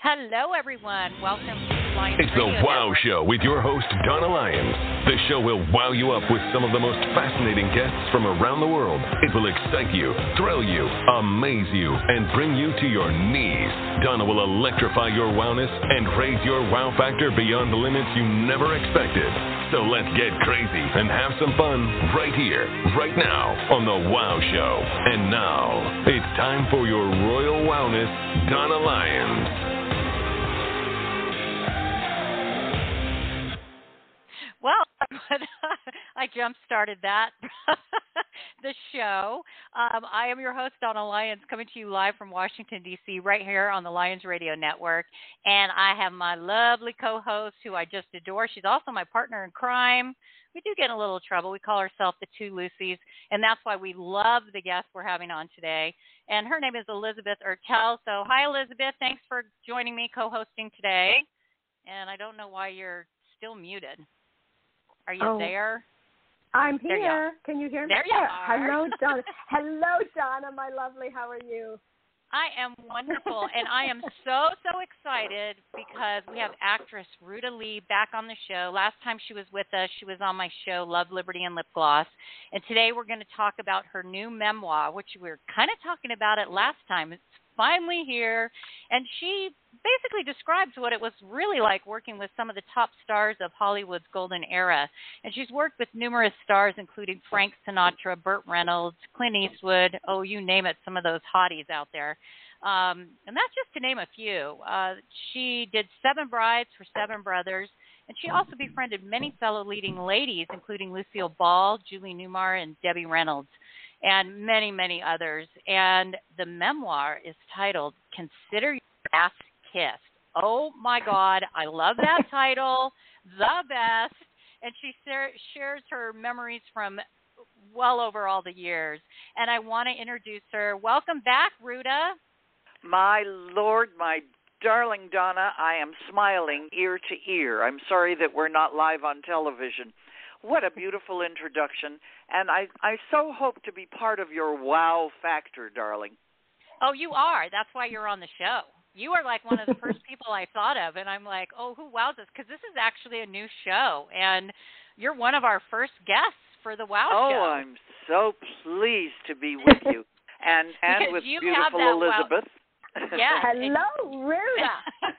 Hello, everyone. Welcome to Lions It's the Radio Wow Network. Show with your host, Donna Lyons. The show will wow you up with some of the most fascinating guests from around the world. It will excite you, thrill you, amaze you, and bring you to your knees. Donna will electrify your wowness and raise your wow factor beyond the limits you never expected. So let's get crazy and have some fun right here, right now on The Wow Show. And now, it's time for your royal wowness, Donna Lyons. Well, I jump started that the show. Um, I am your host, Donna Lyons, coming to you live from Washington D.C. right here on the Lions Radio Network, and I have my lovely co-host who I just adore. She's also my partner in crime. We do get in a little trouble. We call ourselves the Two Lucies, and that's why we love the guest we're having on today. And her name is Elizabeth Ertel. So, hi, Elizabeth. Thanks for joining me, co-hosting today. And I don't know why you're still muted. Are you Oh. there? I'm here. Can you hear me? There you are. Hello, Donna. Hello, Donna, my lovely. How are you? I am wonderful, and I am so so excited because we have actress Ruta Lee back on the show. Last time she was with us, she was on my show Love, Liberty, and Lip Gloss, and today we're going to talk about her new memoir, which we were kind of talking about it last time. It's finally here, and she basically describes what it was really like working with some of the top stars of Hollywood's golden era. And she's worked with numerous stars, including Frank Sinatra, Burt Reynolds, Clint Eastwood, oh, you name it, some of those hotties out there. Um, and that's just to name a few. Uh, she did Seven Brides for Seven Brothers, and she also befriended many fellow leading ladies, including Lucille Ball, Julie Newmar, and Debbie Reynolds, and many, many others. And the memoir is titled Consider Your Ass Kissed. Oh my God, I love that title. The best. And she share, shares her memories from well over all the years. And I want to introduce her. Welcome back, Ruta. My Lord, my darling Donna, I am smiling ear to ear. I'm sorry that we're not live on television. What a beautiful introduction. And I, I so hope to be part of your wow factor, darling. Oh, you are. That's why you're on the show. You are like one of the first people I thought of, and I'm like, oh, who wows us? Because this is actually a new show, and you're one of our first guests for the Wow oh, Show. Oh, I'm so pleased to be with you. And and with you have beautiful that wow- Elizabeth. Yeah. Hello, Ruta.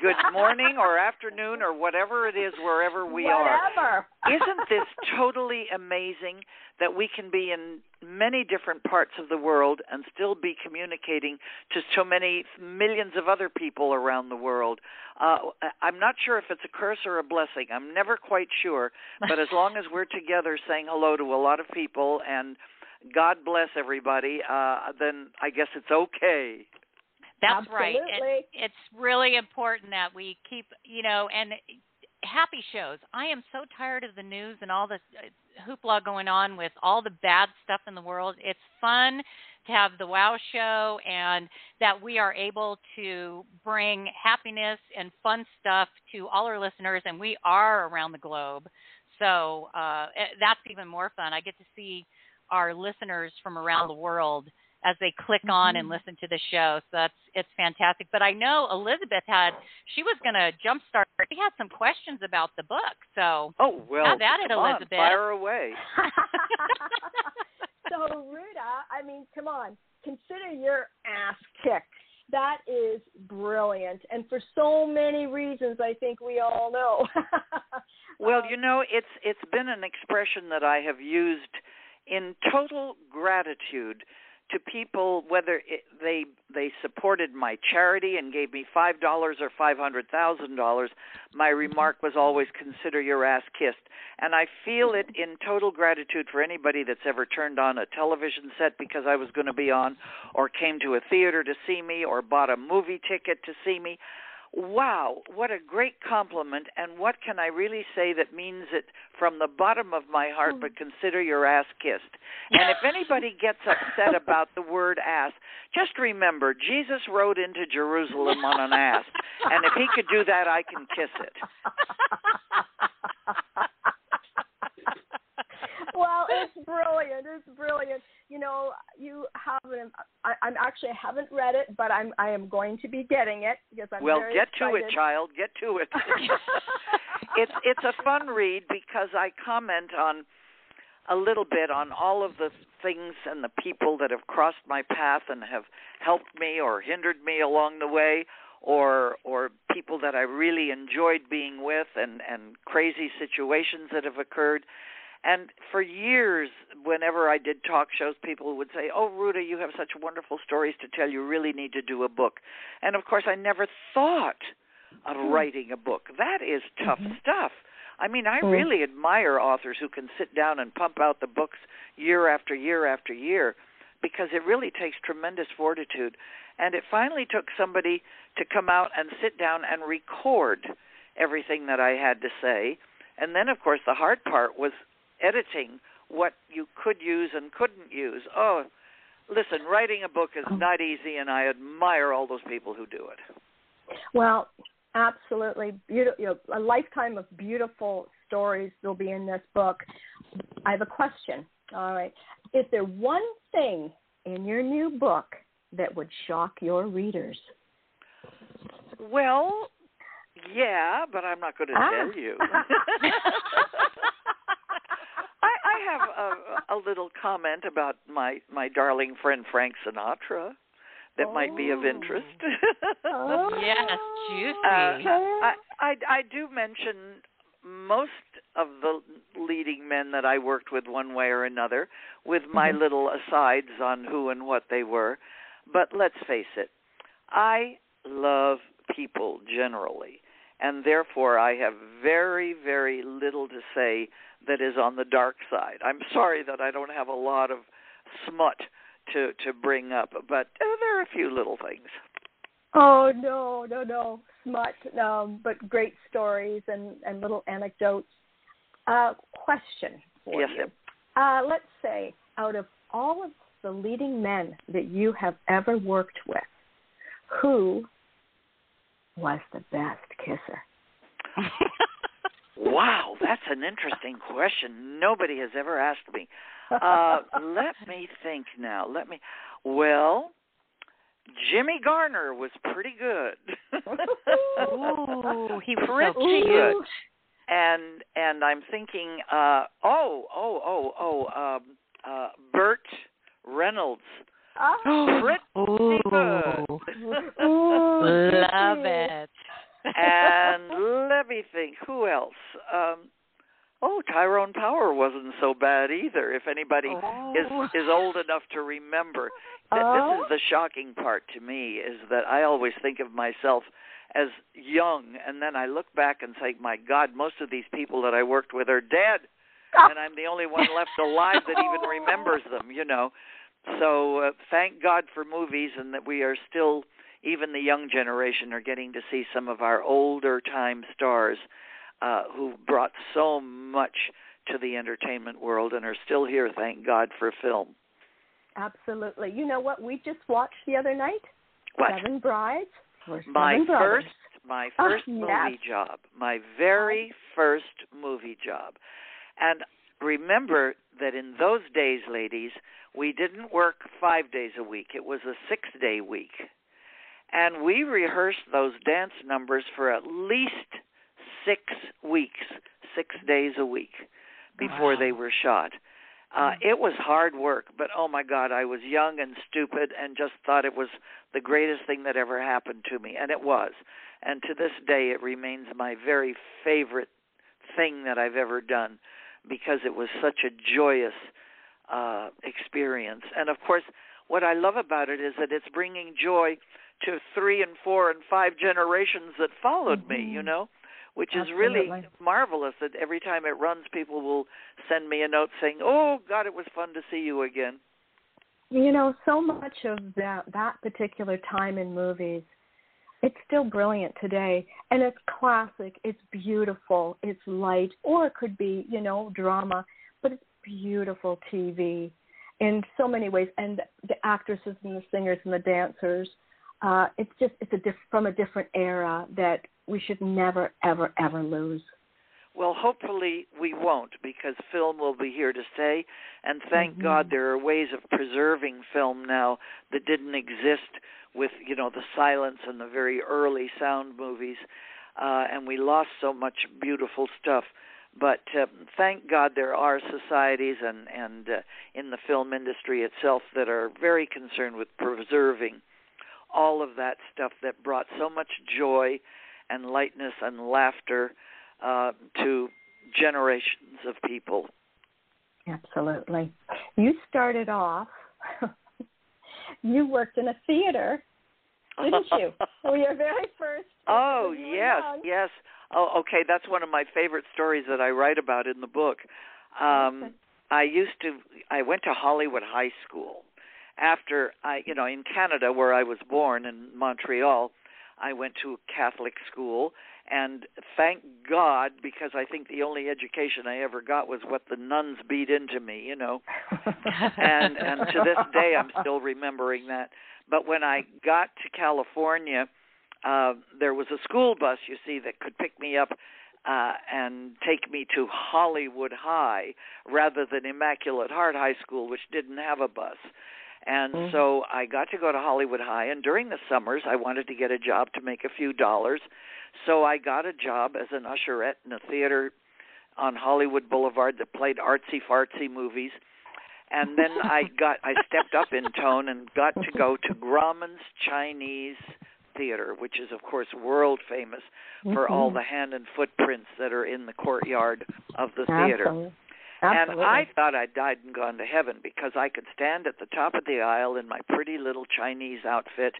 Good morning or afternoon or whatever it is wherever we are. Isn't this totally amazing that we can be in many different parts of the world and still be communicating to so many millions of other people around the world? Uh, I'm not sure if it's a curse or a blessing. I'm never quite sure. But as long as we're together saying hello to a lot of people and God bless everybody, uh, then I guess it's okay. That's right. And it's really important that we keep, you know, and happy shows. I am so tired of the news and all the uh, hoopla going on with all the bad stuff in the world. It's fun to have the Wow Show and that we are able to bring happiness and fun stuff to all our listeners, and we are around the globe. So uh, eh, that's even more fun. I get to see our listeners from around the world as they click on and listen to the show. So that's it's fantastic. But I know Elizabeth had she was going to jumpstart. She had some questions about the book. So Oh well, Have at it, come on, Elizabeth. fire away. so, Ruta, I mean, come on. Consider your ass kissed. That is brilliant. And for so many reasons, I think we all know. Well, Um, you know, it's it's been an expression that I have used in total gratitude to people whether it, they they supported my charity and gave me five dollars or five hundred thousand dollars. My mm-hmm. remark was always consider your ass kissed, and I feel it in total gratitude for anybody that's ever turned on a television set because I was going to be on, or came to a theater to see me, or bought a movie ticket to see me. Wow, what a great compliment, and what can I really say that means it from the bottom of my heart, hmm. but consider your ass kissed. And if anybody gets upset about the word ass, just remember Jesus rode into Jerusalem on an ass, and if he could do that, I can kiss it. it's brilliant. It's brilliant. You know, you have an. I, I'm actually I haven't read it, but I'm I am going to be getting it because I'm well, get excited. to it, child. Get to it. it's it's a fun read because I comment on a little bit on all of the things and the people that have crossed my path and have helped me or hindered me along the way or or people that I really enjoyed being with and and crazy situations that have occurred and for years whenever I did talk shows people would say oh Ruta you have such wonderful stories to tell you really need to do a book and of course I never thought of Hmm. writing a book that is tough Mm-hmm. stuff I mean I Mm. really admire authors who can sit down and pump out the books year after year after year because it really takes tremendous fortitude and it finally took somebody to come out and sit down and record everything that I had to say. And then, of course, the hard part was editing what you could use and couldn't use. Oh, listen, writing a book is not easy, and I admire all those people who do it. Well, absolutely beautiful. You know, a lifetime of beautiful stories will be in this book. I have a question. All right, is there one thing in your new book that would shock your readers? Well, yeah, but I'm not going to Ah. tell you. I, I have a, a little comment about my my darling friend Frank Sinatra that might be of Oh. interest. Oh. Yes, juicy. Uh, I, I I do mention most of the leading men that I worked with one way or another, with my Mhm. little asides on who and what they were. But let's face it, I love people generally, and therefore I have very, very little to say that is on the dark side. I'm sorry that I don't have a lot of smut to to bring up, but uh, there are a few little things. Oh no, no, no, smut, um, but great stories and and little anecdotes. Uh, question for Yes, you. Uh, let's say out of all of the leading men that you have ever worked with, who was the best kisser? Wow, that's an interesting question. Nobody has ever asked me. Uh, let me think now. Let me. Well, Jimmy Garner was pretty good. Ooh, he was pretty so good. And and I'm thinking, uh, oh, oh, oh, oh, um, uh, Burt Reynolds. Ah. Pretty Ooh, good. Ooh, love it. and let me think, who else? Um, oh, Tyrone Power wasn't so bad either. If anybody is Oh. is old enough to remember, Oh. this is the shocking part to me is that I always think of myself as young, and then I look back and say, my God, most of these people that I worked with are dead, and I'm the only one left alive that even remembers them. You know, so uh, thank God for movies, and that we are still. Even the young generation are getting to see some of our older time stars uh, who brought so much to the entertainment world and are still here. Thank God for film. Absolutely. You know what we just watched the other night? What? Seven Brides my Seven first my Oh, first yes. movie job my very first movie job and remember that in those days ladies we didn't work 5 days a week. It was a 6 day week. And we rehearsed those dance numbers for at least 6 weeks 6 days a week before Wow. they were shot. Uh, it was hard work, but oh my God, I was young and stupid and just thought it was the greatest thing that ever happened to me, and it was. And to this day, it remains my very favorite thing that I've ever done because it was such a joyous uh, experience. And of course, what I love about it is that it's bringing joy to three and four and five generations that followed me. You Mhm. know, which is really Absolutely. marvelous. That every time it runs, people will send me a note saying, "Oh God, it was fun to see you again." You know, so much of that that particular time in movies, it's still brilliant today, and it's classic. It's beautiful. It's light, or it could be, you know, drama, but it's beautiful TV in so many ways. And the actresses and the singers and the dancers, uh, it's just it's a diff- from a different era that we should never, ever, ever lose. Well, hopefully we won't because film will be here to stay. And thank mm-hmm. God there are ways of preserving film now that didn't exist with, you know, the silence and the very early sound movies. Uh, and we lost so much beautiful stuff. But uh, thank God there are societies and, and uh, in the film industry itself that are very concerned with preserving all of that stuff that brought so much joy and lightness and laughter uh, to generations of people. Absolutely. You started off, you worked in a theater, didn't you? Your very first. Oh, yes, yes. Oh, okay. That's one of my favorite stories that I write about in the book. Um, I used to, I went to Hollywood High School after I, you know, in Canada where I was born in Montreal. I went to a Catholic school, and thank God because I think the only education I ever got was what the nuns beat into me, you know. and and to this day I'm still remembering that. But when I got to California, uh there was a school bus, you see, that could pick me up uh and take me to Hollywood High rather than Immaculate Heart High School which didn't have a bus. And mm-hmm. so I got to go to Hollywood High and during the summers I wanted to get a job to make a few dollars so I got a job as an usherette in a theater on Hollywood Boulevard that played artsy fartsy movies. And then I got I stepped up in tone and got to go to Grauman's Chinese Theater, which is of course world famous for mm-hmm. all the hand and footprints that are in the courtyard of the theater. Absolutely. Absolutely. And I thought I'd died and gone to heaven because I could stand at the top of the aisle in my pretty little Chinese outfit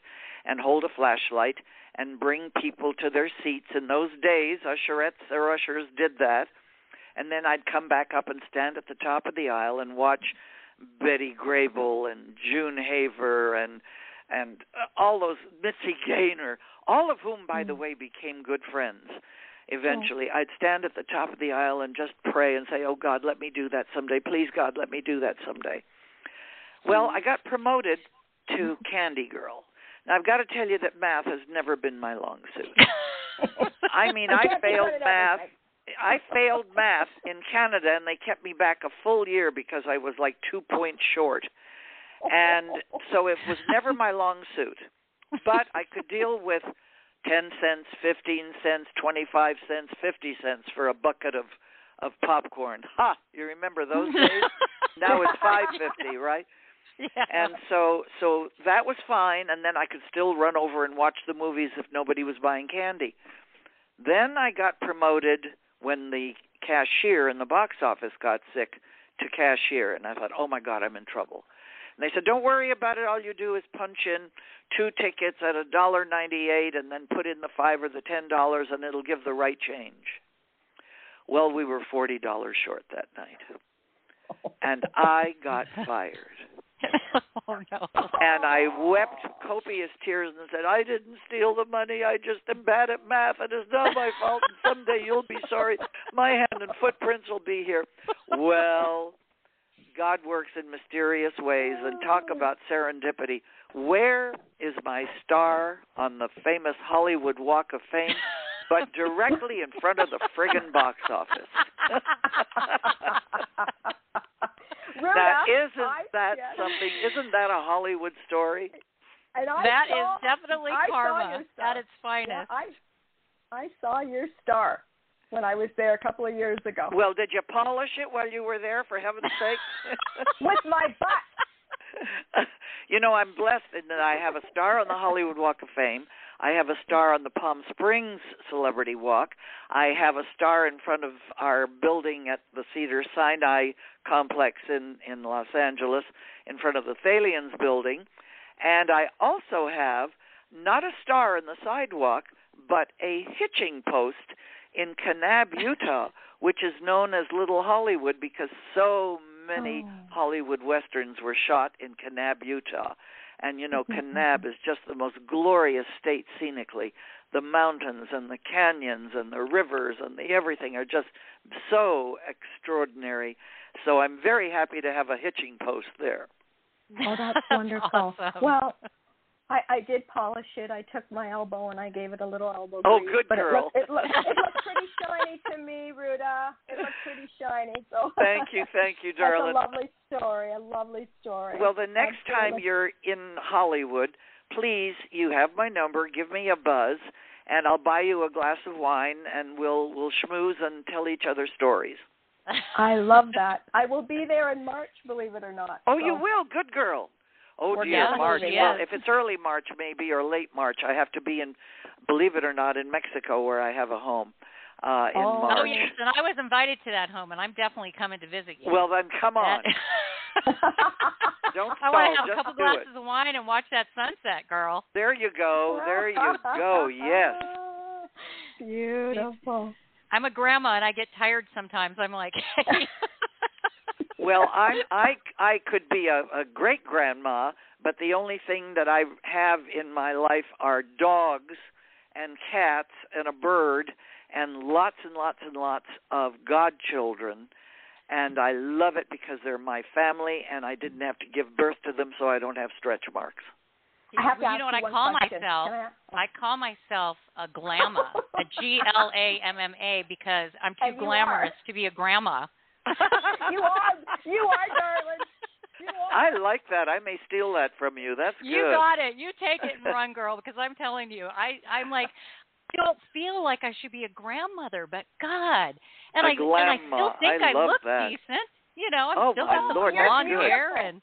and hold a flashlight and bring people to their seats. In those days, usherettes or ushers did that. And then I'd come back up and stand at the top of the aisle and watch Betty Grable and June Haver and and all those Mitzi Gaynor, all of whom, by mm. the way, became good friends. Eventually, oh. I'd stand at the top of the aisle and just pray and say, "Oh God, let me do that someday. Please, God, let me do that someday." Well, mm. I got promoted to Candy Girl, now, I've got to tell you that math has never been my long suit. I mean, I, I failed math. I failed math in Canada, and they kept me back a full year because I was like two points short. And so it was never my long suit. But I could deal with 10 cents, 15 cents, 25 cents, 50 cents for a bucket of of popcorn. Ha, you remember those days? now it's 5.50, right? Yeah. And so so that was fine and then I could still run over and watch the movies if nobody was buying candy. Then I got promoted when the cashier in the box office got sick to cashier and I thought, "Oh my god, I'm in trouble." And they said, "Don't worry about it. All you do is punch in two tickets at a dollar 98 and then put in the 5 or the $10 and it'll give the right change." Well, we were $40 short that night. And I got fired. oh no. And I wept copious tears and said, I didn't steal the money. I just am bad at math and it's not my fault. And someday you'll be sorry. My hand and footprints will be here. Well, God works in mysterious ways and talk about serendipity. Where is my star on the famous Hollywood Walk of Fame? But directly in front of the friggin' box office. Ruta, now, isn't I, that yes. something? Isn't that a Hollywood story? And I That saw, is definitely I karma at its finest. Yeah, I I saw your star when I was there a couple of years ago. Well, did you polish it while you were there? For heaven's sake! With my butt. you know, I'm blessed in that I have a star on the Hollywood Walk of Fame. I have a star on the Palm Springs Celebrity Walk. I have a star in front of our building at the Cedar Sinai complex in in Los Angeles, in front of the Thalians building, and I also have not a star in the sidewalk, but a hitching post in Kanab, Utah, which is known as Little Hollywood because so many oh. Hollywood westerns were shot in Kanab, Utah. And you know. Kanab is just the most glorious state scenically. The mountains and the canyons and the rivers and the everything are just so extraordinary. So I'm very happy to have a hitching post there. Oh, that's wonderful. awesome. Well, I, I did polish it. I took my elbow and I gave it a little elbow Oh, grease, good but girl. It looked, it, looked, it looked pretty shiny to me, Ruta. It looked pretty shiny. So Thank you, thank you, That's darling. a lovely story. A lovely story. Well, the next time you're in Hollywood, please, you have my number. Give me a buzz, and I'll buy you a glass of wine, and we'll we'll schmooze and tell each other stories. I love that. I will be there in March, believe it or not. Oh, you will. Good girl. Oh We're dear, March. be Well, there. if it's early March, maybe or late March, I have to be in. Believe it or not, in Mexico, where I have a home. Uh, in Oh. March. Oh yes, and I was invited to that home, and I'm definitely coming to visit you. Well, then come on. That- Don't I want to have a couple glasses it. of wine and watch that sunset, girl. There you go. There you go. Yes. Beautiful. I'm a grandma, and I get tired sometimes. I'm like, Well, I I I could be a, a great grandma, but the only thing that I have in my life are dogs and cats and a bird and lots and lots and lots of godchildren. And I love it because they're my family, and I didn't have to give birth to them, so I don't have stretch marks. I have well, you know what I call question. myself? I I call myself a glamma, a G L A M M A, because I'm too And glamorous are. to be a grandma. you are, you are, darling. You are. I like that. I may steal that from you. That's good. You got it. You take it and run, girl. Because I'm telling you, I I'm like, I don't feel like I should be a grandmother, but God, and A I and I still think I love look that. decent. You know, I Oh, still got the Lord, that's blonde beautiful. hair and.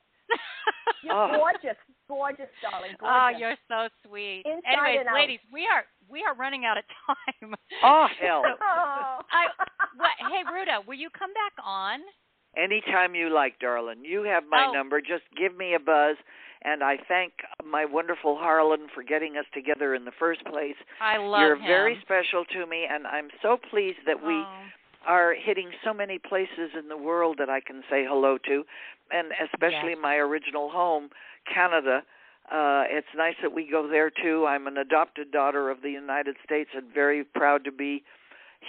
You're Oh. gorgeous, gorgeous, darling. Oh, gorgeous. Oh, you're so sweet. Inside Anyways, ladies, we are we are running out of time. Oh hell! Oh. I what, hey Ruta, will you come back on? Anytime you like, darling. You have my Oh. number. Just give me a buzz. And I thank my wonderful Harlan for getting us together in the first place. I love You're him. very special to me, and I'm so pleased that we Oh. are hitting so many places in the world that I can say hello to, and especially Yes. my original home, Canada. Uh, it's nice that we go there too. I'm an adopted daughter of the United States and very proud to be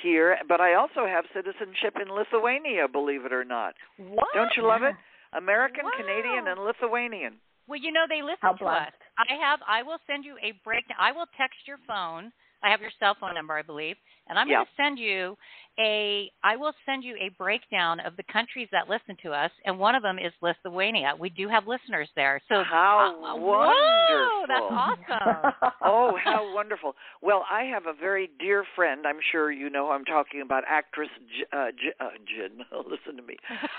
here. But I also have citizenship in Lithuania, believe it or not. What? Don't you love it? American, Wow. Canadian, and Lithuanian. Well, you know they listen How to us. I have. I will send you a breakdown. I will text your phone. I have your cell phone number, I believe, and I'm Yeah. going to send you a. I will send you a breakdown of the countries that listen to us, and one of them is Lithuania. We do have listeners there. So How uh, wonderful! Whoa, that's awesome. oh, how wonderful. Well, I have a very dear friend. I'm sure you know who I'm talking about, actress J- uh, J- uh, Jen. Listen to me.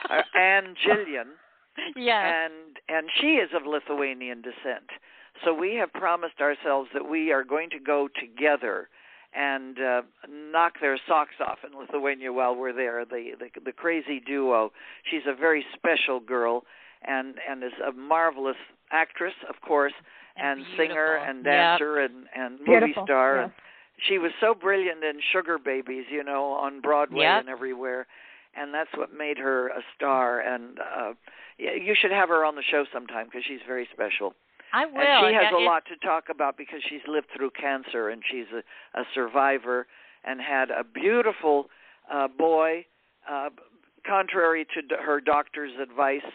Uh, Ann Jillian. yes. And and she is of Lithuanian descent. So we have promised ourselves that we are going to go together and uh, knock their socks off in Lithuania while we're there. The, the the crazy duo. She's a very special girl and and is a marvelous actress, of course, and, singer beautiful. and Yep. dancer and and movie Beautiful. star. Yes. And she was so brilliant in Sugar Babies, you know, on Broadway Yep. and everywhere. And that's what made her a star. And uh, yeah, you should have her on the show sometime because she's very special. I will. And she has Yeah, a it- lot to talk about because she's lived through cancer and she's a, a survivor and had a beautiful uh, boy, uh, contrary to d- her doctor's advice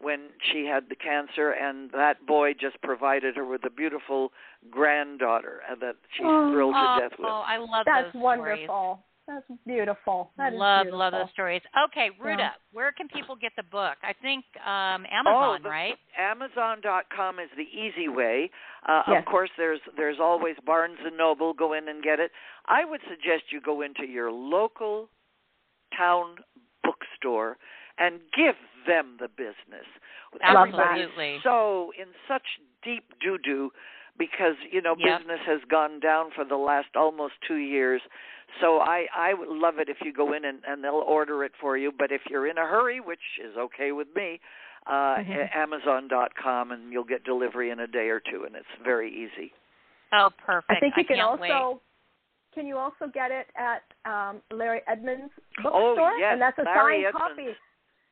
when she had the cancer, and that boy just provided her with a beautiful granddaughter uh, that she's Oh. thrilled oh, to death with. oh, I love That's those wonderful. That's beautiful. That is love beautiful. love those stories. Okay, Ruta, Yeah. where can people get the book? I think um Amazon, oh, the, right? Amazon.com is the easy way. Uh, Yes. Of course, there's there's always Barnes and Noble. Go in and get it. I would suggest you go into your local town bookstore and give them the business. Love that. Absolutely. So in such deep doo doo because you know Yep. business has gone down for the last almost two years. So I I would love it if you go in and, and they'll order it for you. But if you're in a hurry, which is okay with me, uh, Mhm. Amazon.com and you'll get delivery in a day or two, and it's very easy. Oh, perfect. I think you can can't also wait. can you also get it at um, Larry Edmunds Oh, bookstore? yes, and that's a Larry signed Edmunds. copy.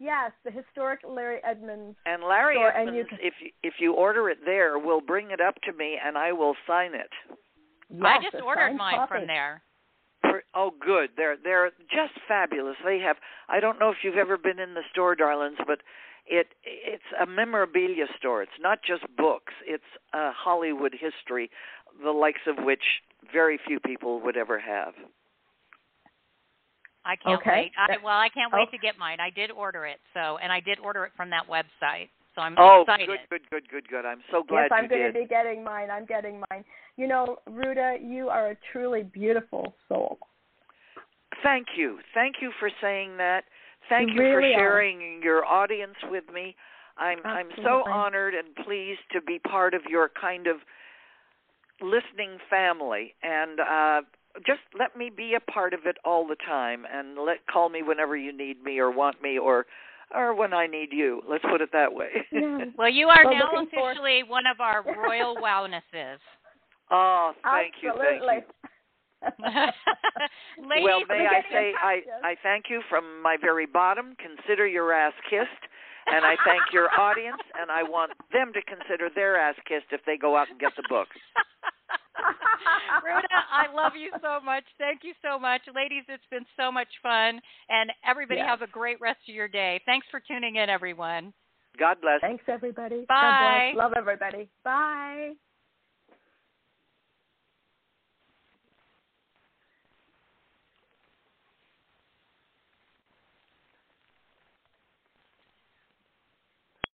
Yes, the historic Larry Edmunds. And Larry Sure, and you can- if you, if you order it there, will bring it up to me and I will sign it. I just ordered mine copy. from there. Per- Oh, good. They're they're just fabulous. They have. I don't know if you've ever been in the store, darlings, but it it's a memorabilia store. It's not just books. It's a Hollywood history, the likes of which very few people would ever have. I can't Okay. wait. I, well, I can't wait Oh. to get mine. I did order it, so and I did order it from that website. So I'm Oh, excited. good, good, good, good, good. I'm so glad yes, I'm going to be getting mine. I'm getting mine. You know, Ruta, you are a truly beautiful soul. Thank you. Thank you for saying that. Thank You you, for really are. sharing your audience with me. I'm I'm so honored and pleased to be part of your kind of listening family and uh just let me be a part of it all the time and let call me whenever you need me or want me or or when I need you. Let's put it that way. Yeah. Well, you are Well, now looking for- officially one of our royal wellnesses. oh, thank you, thank you. Ladies, well, may I say I. I thank you from my very bottom. Consider your ass kissed, and I thank your audience, and I want them to consider their ass kissed if they go out and get the book. Ruta, I love you so much. Thank you so much. Ladies, it's been so much fun. And everybody Yes. have a great rest of your day. Thanks for tuning in, everyone. God bless. Thanks, everybody. Bye. God bless. Love everybody. Bye.